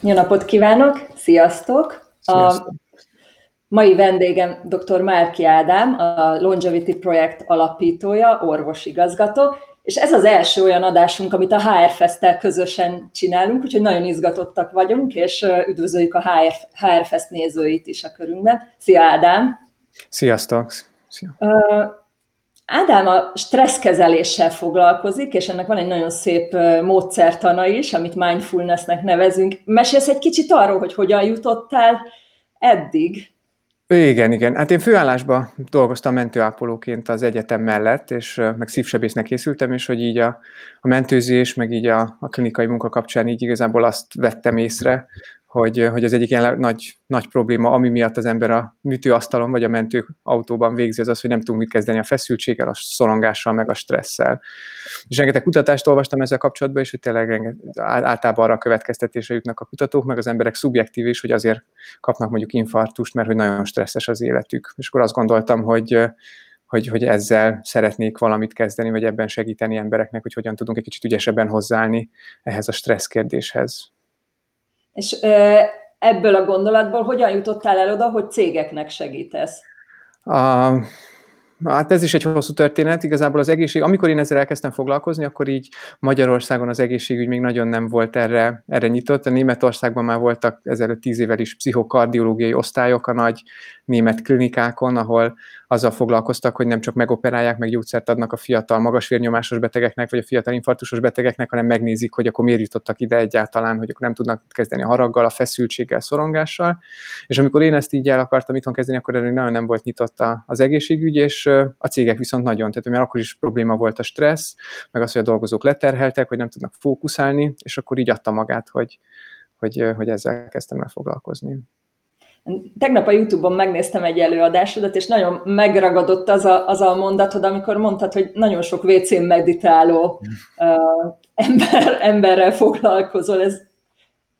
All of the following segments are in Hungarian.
Jó napot kívánok, sziasztok! Sziasztok. A mai vendégem dr. Márki Ádám, a Longevity Projekt alapítója, orvosigazgató, és ez az első olyan adásunk, amit a HR Fest-tel közösen csinálunk, úgyhogy nagyon izgatottak vagyunk, és üdvözöljük a HR, HR Fest nézőit is a körünkben. Szia Ádám! Sziasztok! Szia. Ádám a stresszkezeléssel foglalkozik, és ennek van egy nagyon szép módszertana is, amit mindfulnessnek nevezünk. Mesélsz egy kicsit arról, hogy hogyan jutottál eddig? Igen, igen. Hát én főállásban dolgoztam mentőápolóként az egyetem mellett, és meg szívsebésznek készültem, és hogy így a, a mentőzés, meg így a, a klinikai munka kapcsán így igazából azt vettem észre, hogy, hogy az egyik ilyen nagy, nagy probléma, ami miatt az ember a műtőasztalon vagy a mentő autóban végzi, az az, hogy nem tudunk mit kezdeni a feszültséggel, a szorongással, meg a stresszel. És rengeteg kutatást olvastam ezzel kapcsolatban, és hogy tényleg általában arra a következtetésre jutnak a kutatók, meg az emberek szubjektív is, hogy azért kapnak mondjuk infarktust, mert hogy nagyon stresszes az életük. És akkor azt gondoltam, hogy hogy, hogy ezzel szeretnék valamit kezdeni, vagy ebben segíteni embereknek, hogy hogyan tudunk egy kicsit ügyesebben hozzáállni ehhez a stressz kérdéshez. És ebből a gondolatból hogyan jutottál el oda, hogy cégeknek segítesz? A, Hát ez is egy hosszú történet. Igazából az egészség, amikor én ezzel elkezdtem foglalkozni, akkor így Magyarországon az egészségügy még nagyon nem volt erre, erre nyitott. A Németországban már voltak ezelőtt tíz évvel is pszichokardiológiai osztályok a nagy német klinikákon, ahol azzal foglalkoztak, hogy nem csak megoperálják, meg gyógyszert adnak a fiatal magas vérnyomásos betegeknek, vagy a fiatal infarktusos betegeknek, hanem megnézik, hogy akkor miért jutottak ide egyáltalán, hogy akkor nem tudnak kezdeni a haraggal, a feszültséggel, szorongással. És amikor én ezt így el akartam itthon kezdeni, akkor erről nagyon nem volt nyitott az egészségügy, és a cégek viszont nagyon, tehát mert akkor is probléma volt a stressz, meg az, hogy a dolgozók leterheltek, hogy nem tudnak fókuszálni, és akkor így adta magát, hogy, hogy, hogy ezzel kezdtem el foglalkozni. Tegnap a Youtube-on megnéztem egy előadásodat, és nagyon megragadott az a, az a mondatod, amikor mondtad, hogy nagyon sok WC-n meditáló uh, ember, emberrel foglalkozol. Ez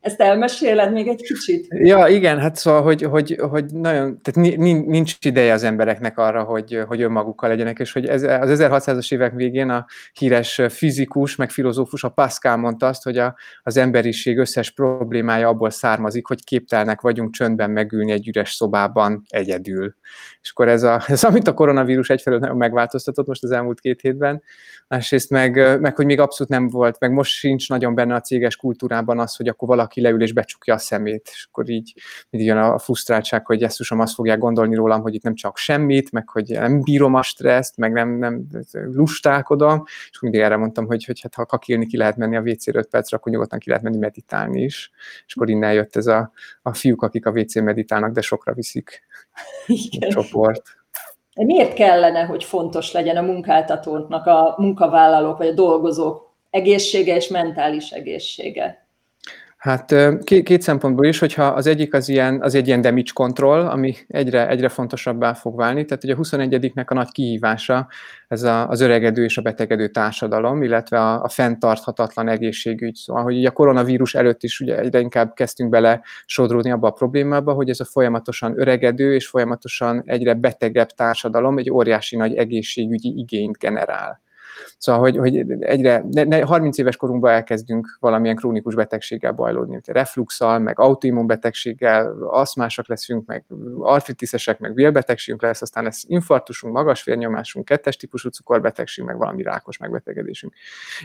ezt elmeséled még egy kicsit? Ja, igen, hát szóval, hogy, hogy, hogy nagyon, tehát nincs ideje az embereknek arra, hogy, hogy önmagukkal legyenek, és hogy ez, az 1600-as évek végén a híres fizikus, meg filozófus, a Pascal mondta azt, hogy a, az emberiség összes problémája abból származik, hogy képtelnek vagyunk csöndben megülni egy üres szobában egyedül. És akkor ez, a, ez amit a koronavírus egyfelől megváltoztatott most az elmúlt két hétben, másrészt meg, meg, hogy még abszolút nem volt, meg most sincs nagyon benne a céges kultúrában az, hogy akkor valaki leül és becsukja a szemét, és akkor így mindig jön a frusztráltság, hogy jesszusom azt fogják gondolni rólam, hogy itt nem csak semmit, meg hogy nem bírom a stresszt, meg nem, nem lustálkodom, és mindig erre mondtam, hogy, hogy hát ha kakilni ki lehet menni a WC-re 5 percre, akkor nyugodtan ki lehet menni meditálni is, és akkor innen jött ez a, a fiúk, akik a WC meditálnak, de sokra viszik Igen. a csoport. Miért kellene, hogy fontos legyen a munkáltatóknak a munkavállalók vagy a dolgozók egészsége és mentális egészsége? Hát két, szempontból is, hogyha az egyik az, ilyen, az egy ilyen damage control, ami egyre, egyre fontosabbá fog válni, tehát ugye a 21-nek a nagy kihívása ez a, az öregedő és a betegedő társadalom, illetve a, a fenntarthatatlan egészségügy. Szóval, hogy a koronavírus előtt is ugye egyre inkább kezdtünk bele sodródni abba a problémába, hogy ez a folyamatosan öregedő és folyamatosan egyre betegebb társadalom egy óriási nagy egészségügyi igényt generál. Szóval, hogy, hogy egyre, ne, ne, 30 éves korunkban elkezdünk valamilyen krónikus betegséggel bajlódni, refluxal, meg autoimmunbetegséggel, aszmások leszünk, meg artritiszesek, meg vélbetegségünk lesz, aztán lesz infarktusunk, magas vérnyomásunk, kettes típusú cukorbetegség, meg valami rákos megbetegedésünk.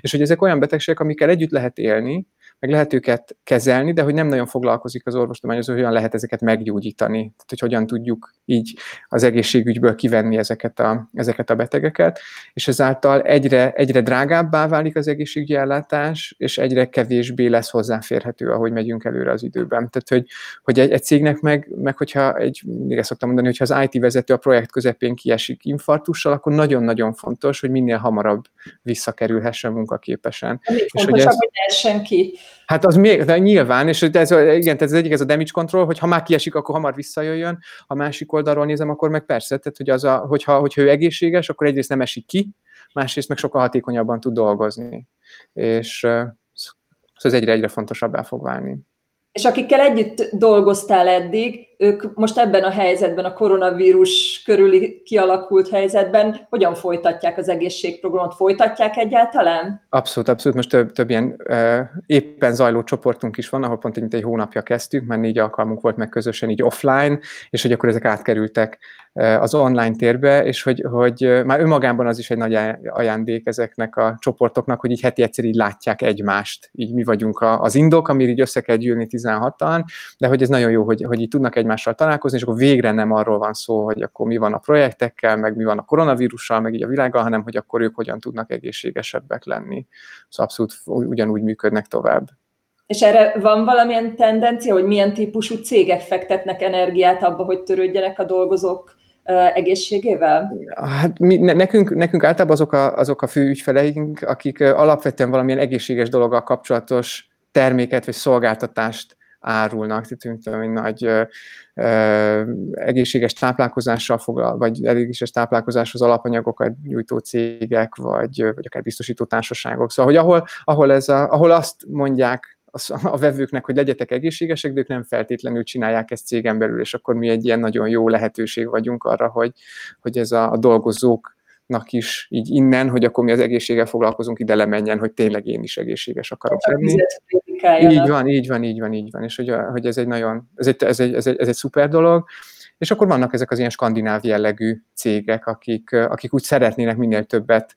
És hogy ezek olyan betegségek, amikkel együtt lehet élni, meg lehet őket kezelni, de hogy nem nagyon foglalkozik az orvostudomány az, hogy hogyan lehet ezeket meggyógyítani, tehát hogy hogyan tudjuk így az egészségügyből kivenni ezeket a, ezeket a betegeket, és ezáltal egyre, egyre drágábbá válik az egészségügyi ellátás, és egyre kevésbé lesz hozzáférhető, ahogy megyünk előre az időben. Tehát, hogy, hogy egy, egy cégnek meg, meg hogyha egy, még ezt szoktam mondani, hogyha az IT vezető a projekt közepén kiesik infarktussal, akkor nagyon-nagyon fontos, hogy minél hamarabb visszakerülhessen munkaképesen. Még és fontosabb, hogy, ez, hogy ki. Hát az még, de nyilván, és ez, igen, ez egyik, ez a damage control, hogy ha már kiesik, akkor hamar visszajöjjön, a másik oldalról nézem, akkor meg persze, tehát hogy az a, hogyha, hogyha ő egészséges, akkor egyrészt nem esik ki, másrészt meg sokkal hatékonyabban tud dolgozni. És ez egyre-egyre fontosabbá fog válni. És akikkel együtt dolgoztál eddig, ők most ebben a helyzetben, a koronavírus körüli kialakult helyzetben hogyan folytatják az egészségprogramot? Folytatják egyáltalán? Abszolút, abszolút. Most több, több ilyen uh, éppen zajló csoportunk is van, ahol pont egy, egy hónapja kezdtük, már négy alkalmunk volt meg közösen így offline, és hogy akkor ezek átkerültek az online térbe, és hogy, hogy már önmagában az is egy nagy ajándék ezeknek a csoportoknak, hogy így heti egyszer így látják egymást. Így mi vagyunk az indok, amire így össze kell gyűlni 16-an, de hogy ez nagyon jó, hogy, hogy így tudnak egymással találkozni, és akkor végre nem arról van szó, hogy akkor mi van a projektekkel, meg mi van a koronavírussal, meg így a világgal, hanem hogy akkor ők hogyan tudnak egészségesebbek lenni. Szóval abszolút ugyanúgy működnek tovább. És erre van valamilyen tendencia, hogy milyen típusú cégek fektetnek energiát abba, hogy törődjenek a dolgozók egészségével? Hát mi, nekünk, nekünk általában azok a, azok a fő ügyfeleink, akik alapvetően valamilyen egészséges dologgal kapcsolatos terméket vagy szolgáltatást árulnak, tehát tudom, nagy ö, ö, egészséges táplálkozással foglal, vagy egészséges táplálkozáshoz alapanyagokat nyújtó cégek, vagy, vagy akár biztosító társaságok. Szóval, hogy ahol, ahol, ez a, ahol azt mondják a vevőknek, hogy legyetek egészségesek, de ők nem feltétlenül csinálják ezt cégen belül, és akkor mi egy ilyen nagyon jó lehetőség vagyunk arra, hogy, hogy ez a, a dolgozóknak is így innen, hogy akkor mi az egészséggel foglalkozunk, ide lemenjen, hogy tényleg én is egészséges akarok lenni. Így van, így van, így van, így van, és hogy, hogy ez egy nagyon, ez egy, ez, egy, ez, egy, ez egy szuper dolog, és akkor vannak ezek az ilyen skandináv jellegű cégek, akik, akik úgy szeretnének minél többet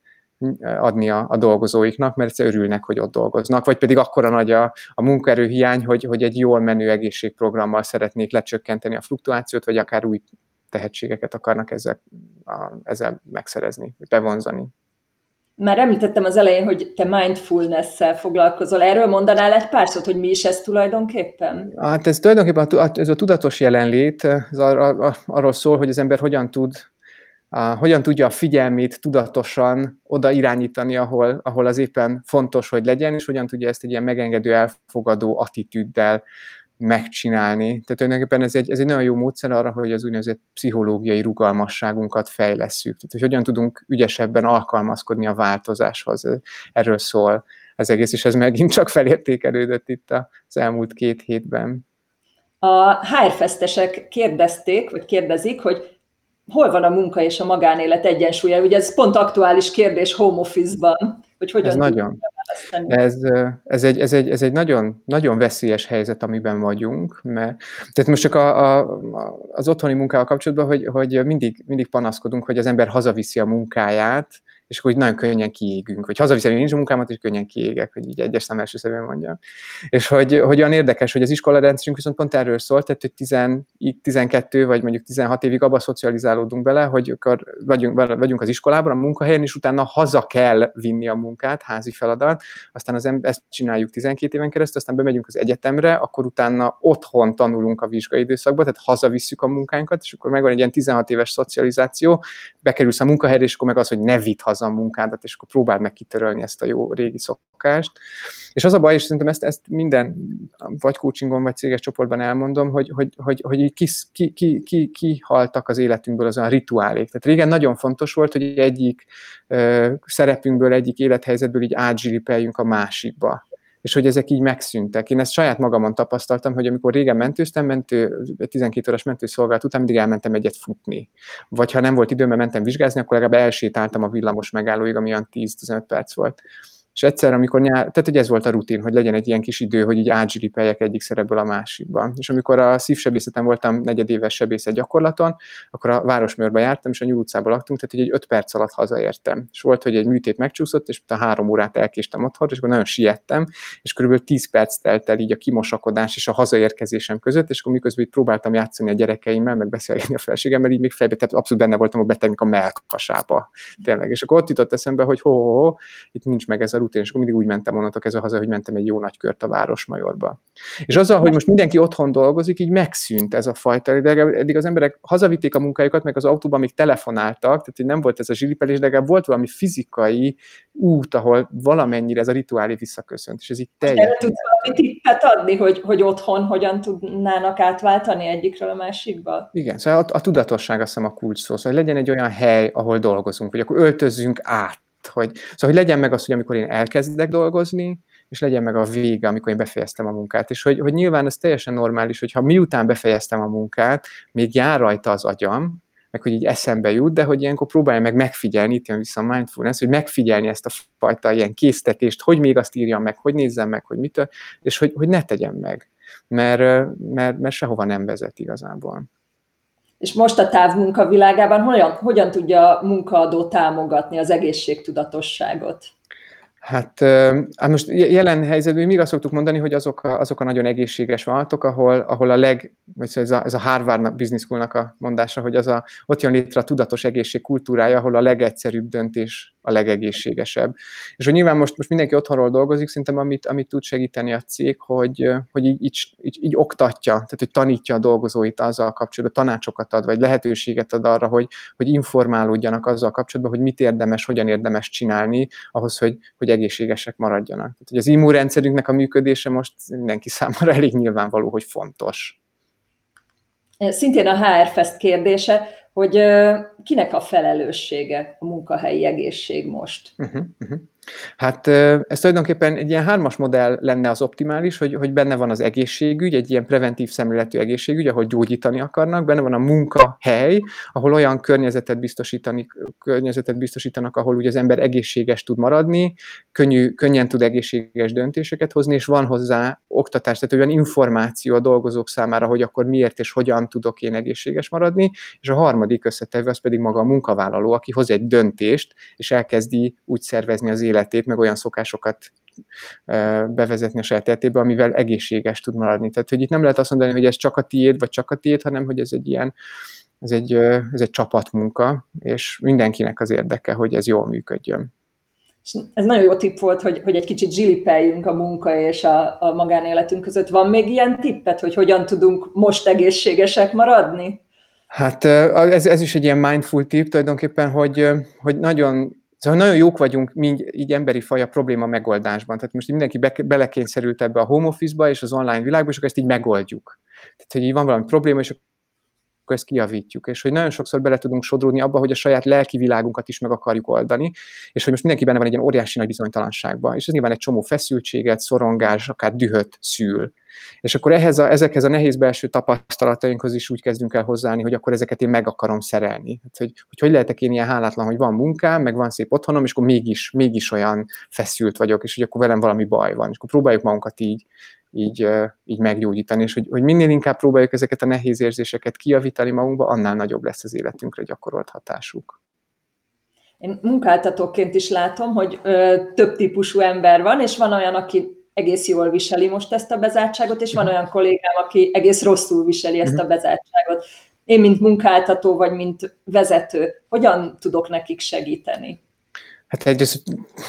adni a, a dolgozóiknak, mert örülnek, hogy ott dolgoznak, vagy pedig akkora nagy a, a munkaerőhiány, hogy, hogy egy jól menő egészségprogrammal szeretnék lecsökkenteni a fluktuációt, vagy akár új tehetségeket akarnak ezzel, a, ezzel megszerezni, bevonzani. Már említettem az elején, hogy te mindfulness-szel foglalkozol. Erről mondanál egy pár szót, hogy mi is ez tulajdonképpen? Hát ez tulajdonképpen a, ez a tudatos jelenlét, ez arról, arról szól, hogy az ember hogyan tud hogyan tudja a figyelmét tudatosan oda irányítani, ahol, ahol az éppen fontos, hogy legyen, és hogyan tudja ezt egy ilyen megengedő, elfogadó attitűddel megcsinálni. Tehát tulajdonképpen ez egy, ez egy nagyon jó módszer arra, hogy az úgynevezett pszichológiai rugalmasságunkat fejlesszük. Tehát, hogy hogyan tudunk ügyesebben alkalmazkodni a változáshoz. Erről szól az egész, és ez megint csak felértékelődött itt az elmúlt két hétben. A HR-festesek kérdezték, vagy kérdezik, hogy hol van a munka és a magánélet egyensúlya? Ugye ez pont aktuális kérdés home office-ban, hogy hogyan ez nagyon. Ez, ez, egy, ez, egy, ez egy nagyon, nagyon veszélyes helyzet, amiben vagyunk, mert tehát most csak a, a, az otthoni munkával kapcsolatban, hogy, hogy mindig, mindig panaszkodunk, hogy az ember hazaviszi a munkáját, és akkor nagyon könnyen kiégünk, hogy hazaviszem én is a munkámat, és könnyen kiégek, hogy így egyes szám első szemben mondjam. És hogy, hogy olyan érdekes, hogy az iskolarendszerünk viszont pont erről szólt, tehát hogy 10, 12 vagy mondjuk 16 évig abba szocializálódunk bele, hogy akkor vagyunk, vagyunk az iskolában, a munkahelyen, és utána haza kell vinni a munkát, házi feladat, aztán az ember, ezt csináljuk 12 éven keresztül, aztán bemegyünk az egyetemre, akkor utána otthon tanulunk a vizsgai időszakban, tehát hazavisszük a munkánkat, és akkor megvan egy ilyen 16 éves szocializáció, bekerülsz a munkahelyre, és akkor meg az, hogy ne vidd haza a munkádat, és akkor próbáld meg kitörölni ezt a jó régi szokást. És az a baj, és szerintem ezt, ezt minden, vagy coachingon, vagy céges csoportban elmondom, hogy, hogy, hogy, hogy ki, ki, ki, ki, ki haltak az életünkből az a rituálék. Tehát régen nagyon fontos volt, hogy egyik ö, szerepünkből, egyik élethelyzetből így átzsiripeljünk a másikba és hogy ezek így megszűntek. Én ezt saját magamon tapasztaltam, hogy amikor régen mentőztem, mentő, 12 órás mentőszolgálat után mindig elmentem egyet futni. Vagy ha nem volt időm, mentem vizsgázni, akkor legalább elsétáltam a villamos megállóig, ami olyan 10-15 perc volt. És egyszer, amikor nyár, tehát hogy ez volt a rutin, hogy legyen egy ilyen kis idő, hogy így átzsiripeljek egyik szerepből a másikba. És amikor a szívsebészeten voltam negyedéves sebészet gyakorlaton, akkor a Városmőrbe jártam, és a Nyúl utcában laktunk, tehát hogy egy öt perc alatt hazaértem. És volt, hogy egy műtét megcsúszott, és a három órát elkéstem otthon, és akkor nagyon siettem, és körülbelül 10 perc telt el így a kimosakodás és a hazaérkezésem között, és akkor miközben így próbáltam játszani a gyerekeimmel, meg beszélgetni a felségemmel, így még fejbe, tehát abszolút benne voltam a betegnek a melkasába. Tényleg. És akkor ott jutott eszembe, hogy ho, ho, ho itt nincs meg ez a úton, és mindig úgy mentem onnan ez a haza, hogy mentem egy jó nagy kört a Városmajorba. És azzal, hogy most mindenki otthon dolgozik, így megszűnt ez a fajta, de eddig az emberek hazavitték a munkájukat, meg az autóban még telefonáltak, tehát nem volt ez a zsilipelés, de legalább volt valami fizikai út, ahol valamennyire ez a rituálé visszaköszönt, és ez így teljesen... Erre tudsz valami tippet adni, hogy, hogy otthon hogyan tudnának átváltani egyikről a másikba? Igen, szóval a, a tudatosság azt hiszem a kulcs szó, szóval legyen egy olyan hely, ahol dolgozunk, hogy akkor öltözzünk át, hogy, szóval, hogy legyen meg az, hogy amikor én elkezdek dolgozni, és legyen meg a vége, amikor én befejeztem a munkát. És hogy, hogy nyilván ez teljesen normális, hogyha miután befejeztem a munkát, még jár rajta az agyam, meg hogy így eszembe jut, de hogy ilyenkor próbálja meg megfigyelni, itt jön vissza a mindfulness, hogy megfigyelni ezt a fajta ilyen késztetést, hogy még azt írjam meg, hogy nézzem meg, hogy mitől, és hogy, hogy ne tegyem meg, mert, mert, mert sehova nem vezet igazából. És most a távmunka világában hogyan, hogyan tudja a munkaadó támogatni az egészségtudatosságot? Hát, hát most jelen helyzetben még azt szoktuk mondani, hogy azok a, azok a nagyon egészséges vállalatok, ahol, ahol a leg, vagy szóval ez a, ez a Harvard Business School-nak a mondása, hogy az a, ott jön létre a tudatos egészség kultúrája, ahol a legegyszerűbb döntés a legegészségesebb. És hogy nyilván most, most mindenki otthonról dolgozik, szerintem amit, amit tud segíteni a cég, hogy, hogy így, így, így, így oktatja, tehát hogy tanítja a dolgozóit azzal kapcsolatban, tanácsokat ad, vagy lehetőséget ad arra, hogy, hogy informálódjanak azzal kapcsolatban, hogy mit érdemes, hogyan érdemes csinálni, ahhoz, hogy, hogy egészségesek maradjanak. Tehát, hogy az immunrendszerünknek a működése most mindenki számára elég nyilvánvaló, hogy fontos. Szintén a HR Fest kérdése, hogy kinek a felelőssége a munkahelyi egészség most? Uh-huh, uh-huh. Hát ez tulajdonképpen egy ilyen hármas modell lenne az optimális, hogy, hogy benne van az egészségügy, egy ilyen preventív szemléletű egészségügy, ahol gyógyítani akarnak, benne van a munkahely, ahol olyan környezetet, biztosítani, környezetet biztosítanak, ahol ugye az ember egészséges tud maradni, könnyű, könnyen tud egészséges döntéseket hozni, és van hozzá oktatás, tehát olyan információ a dolgozók számára, hogy akkor miért és hogyan tudok én egészséges maradni, és a harmadik összetevő az pedig maga a munkavállaló, aki hoz egy döntést, és elkezdi úgy szervezni az életet, életét, meg olyan szokásokat bevezetni a saját életébe, amivel egészséges tud maradni. Tehát, hogy itt nem lehet azt mondani, hogy ez csak a tiéd, vagy csak a tiéd, hanem hogy ez egy ilyen, ez egy, ez egy csapatmunka, és mindenkinek az érdeke, hogy ez jól működjön. Ez nagyon jó tipp volt, hogy, hogy egy kicsit zsilipeljünk a munka és a, a magánéletünk között. Van még ilyen tippet, hogy hogyan tudunk most egészségesek maradni? Hát ez, ez is egy ilyen mindful tip tulajdonképpen, hogy, hogy nagyon Szóval nagyon jók vagyunk mind, így emberi faj a probléma megoldásban. Tehát most mindenki be, belekényszerült ebbe a home office-ba és az online világba, és akkor ezt így megoldjuk. Tehát, hogy így van valami probléma, és akkor ezt kijavítjuk. És hogy nagyon sokszor bele tudunk sodródni abba, hogy a saját lelki világunkat is meg akarjuk oldani, és hogy most mindenki benne van egy ilyen óriási nagy bizonytalanságban. És ez nyilván egy csomó feszültséget, szorongás, akár dühöt szül. És akkor ehhez a, ezekhez a nehéz belső tapasztalatainkhoz is úgy kezdünk el hozzáállni, hogy akkor ezeket én meg akarom szerelni. Hát, hogy, hogy hogy lehetek én ilyen hálátlan, hogy van munkám, meg van szép otthonom, és akkor mégis, mégis olyan feszült vagyok, és hogy akkor velem valami baj van. És akkor próbáljuk magunkat így, így, így meggyógyítani, és hogy, hogy minél inkább próbáljuk ezeket a nehéz érzéseket kijavítani magunkba, annál nagyobb lesz az életünkre gyakorolt hatásuk. Én munkáltatóként is látom, hogy ö, több típusú ember van, és van olyan, aki egész jól viseli most ezt a bezártságot, és van mhm. olyan kollégám, aki egész rosszul viseli ezt a mhm. bezártságot. Én, mint munkáltató, vagy mint vezető, hogyan tudok nekik segíteni? Hát egy ez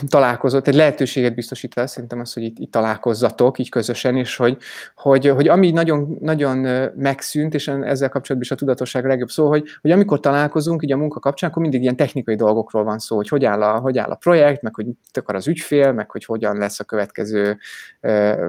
találkozott, egy lehetőséget biztosít el szerintem az, hogy itt, itt találkozzatok így közösen, és hogy, hogy, hogy ami nagyon, nagyon megszűnt, és ezzel kapcsolatban is a tudatosság a legjobb szó, hogy, hogy amikor találkozunk így a munka kapcsán, akkor mindig ilyen technikai dolgokról van szó, hogy hogy áll a, hogy áll a projekt, meg hogy mit akar az ügyfél, meg hogy hogyan lesz a következő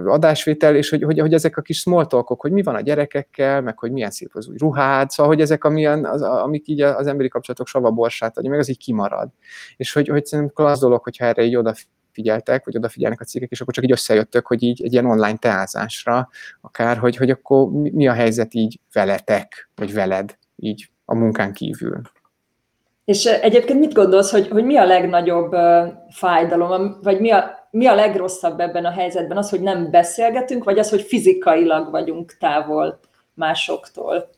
adásvétel, és hogy, hogy, hogy ezek a kis small talkok, hogy mi van a gyerekekkel, meg hogy milyen szép az új ruhád, szóval hogy ezek amilyen, az, amik így az emberi kapcsolatok savaborsát adja, meg az így kimarad. És hogy, hogy szerintem klassz dolog, hogyha erre így odafigyeltek, vagy odafigyelnek a cégek, és akkor csak így összejöttök, hogy így egy ilyen online teázásra, akár, hogy, hogy akkor mi a helyzet így veletek, vagy veled, így a munkán kívül. És egyébként mit gondolsz, hogy, hogy mi a legnagyobb fájdalom, vagy mi a, mi a legrosszabb ebben a helyzetben? Az, hogy nem beszélgetünk, vagy az, hogy fizikailag vagyunk távol másoktól?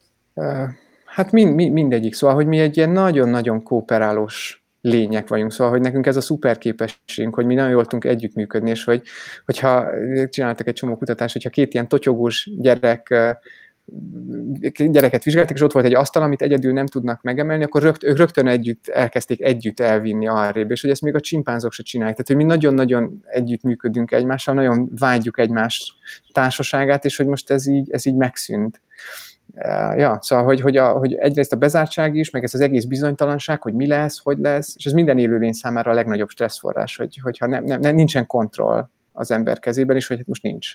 Hát mind, mind, mindegyik. Szóval, hogy mi egy ilyen nagyon-nagyon kooperálós lények vagyunk. Szóval, hogy nekünk ez a szuper képességünk, hogy mi nagyon jól tudunk együttműködni, és hogy, hogyha csináltak egy csomó kutatást, hogyha két ilyen totyogós gyerek gyereket vizsgáltak, és ott volt egy asztal, amit egyedül nem tudnak megemelni, akkor rögt, ők rögtön együtt elkezdték együtt elvinni arrébb, és hogy ezt még a csimpánzok se csinálják. Tehát, hogy mi nagyon-nagyon együtt működünk egymással, nagyon vágyjuk egymás társaságát, és hogy most ez így, ez így megszűnt ja, szóval, hogy, hogy, a, hogy egyrészt a bezártság is, meg ez az egész bizonytalanság, hogy mi lesz, hogy lesz, és ez minden élőlény számára a legnagyobb stresszforrás, hogy, hogyha nem, nem, nem, nincsen kontroll az ember kezében, és hogy most nincs.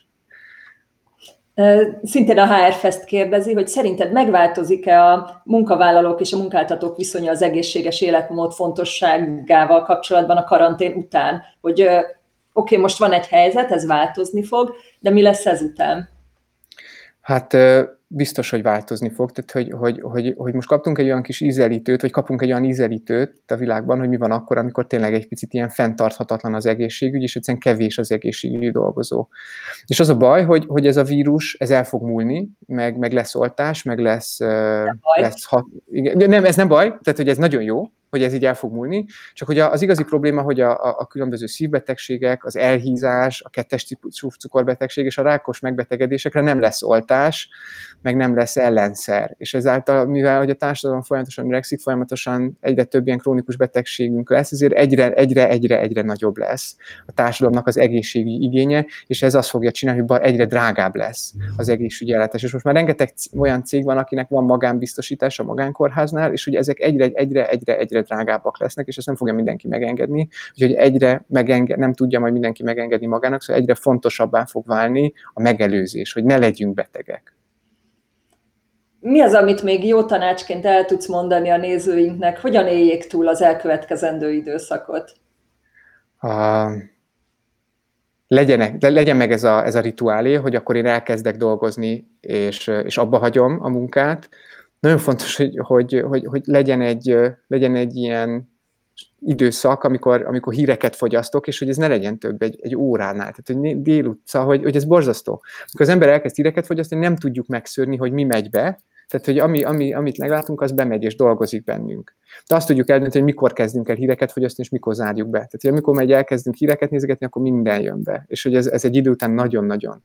Szintén a HR Fest kérdezi, hogy szerinted megváltozik-e a munkavállalók és a munkáltatók viszonya az egészséges életmód fontosságával kapcsolatban a karantén után, hogy okay, most van egy helyzet, ez változni fog, de mi lesz ezután? Hát biztos, hogy változni fog, tehát hogy, hogy, hogy, hogy most kaptunk egy olyan kis ízelítőt, vagy kapunk egy olyan ízelítőt a világban, hogy mi van akkor, amikor tényleg egy picit ilyen fenntarthatatlan az egészségügy, és egyszerűen kevés az egészségügyi dolgozó. És az a baj, hogy, hogy ez a vírus, ez el fog múlni, meg, meg lesz oltás, meg lesz, lesz hat, igen, nem, ez nem baj, tehát hogy ez nagyon jó, hogy ez így el fog múlni, csak hogy az igazi probléma, hogy a, a, különböző szívbetegségek, az elhízás, a kettes típusú cukorbetegség és a rákos megbetegedésekre nem lesz oltás, meg nem lesz ellenszer. És ezáltal, mivel hogy a társadalom folyamatosan öregszik, folyamatosan egyre több ilyen krónikus betegségünk lesz, ezért egyre, egyre, egyre, egyre nagyobb lesz a társadalomnak az egészségügyi igénye, és ez azt fogja csinálni, hogy egyre drágább lesz az egészségügyi ellátás. És most már rengeteg olyan cég van, akinek van magánbiztosítás a magánkórháznál, és ugye ezek egyre, egyre, egyre, egyre drágábbak lesznek, és ezt nem fogja mindenki megengedni, úgyhogy egyre megenged, nem tudja majd mindenki megengedni magának, szóval egyre fontosabbá fog válni a megelőzés, hogy ne legyünk betegek. Mi az, amit még jó tanácsként el tudsz mondani a nézőinknek? Hogyan éljék túl az elkövetkezendő időszakot? Uh, legyenek, legyen meg ez a, ez a rituálé, hogy akkor én elkezdek dolgozni, és, és abba hagyom a munkát, nagyon fontos, hogy, hogy, hogy, hogy legyen, egy, legyen egy ilyen időszak, amikor, amikor híreket fogyasztok, és hogy ez ne legyen több egy, egy óránál. Tehát, hogy szóval, hogy, hogy ez borzasztó. Amikor az ember elkezd híreket fogyasztani, nem tudjuk megszűrni, hogy mi megy be, tehát, hogy ami, ami, amit meglátunk, az bemegy és dolgozik bennünk. De azt tudjuk eldönteni, hogy mikor kezdünk el híreket fogyasztani, és mikor zárjuk be. Tehát, hogy amikor megy elkezdünk híreket nézegetni, akkor minden jön be. És hogy ez, ez egy idő után nagyon-nagyon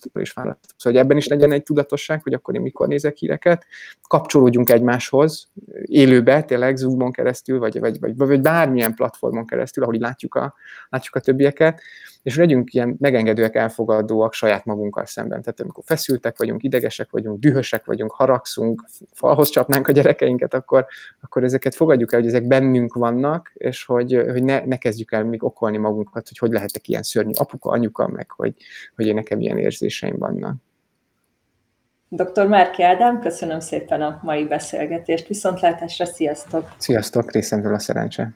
pusztító és fáradt. Szóval, hogy ebben is legyen egy tudatosság, hogy akkor én mikor nézek híreket, kapcsolódjunk egymáshoz, élőbe, tényleg Zoomon keresztül, vagy, vagy, vagy, vagy bármilyen platformon keresztül, ahol látjuk a, látjuk a többieket, és legyünk ilyen megengedőek, elfogadóak saját magunkkal szemben. Tehát amikor feszültek vagyunk, idegesek vagyunk, dühösek vagyunk, haragszunk, falhoz csapnánk a gyerekeinket, akkor, akkor ezeket fogadjuk el, hogy ezek bennünk vannak, és hogy, hogy ne, ne kezdjük el még okolni magunkat, hogy hogy lehetek ilyen szörnyű apuka, anyuka, meg hogy, hogy én nekem ilyen érzéseim vannak. Dr. Márki Ádám, köszönöm szépen a mai beszélgetést. Viszontlátásra, sziasztok! Sziasztok, részemről a szerencse!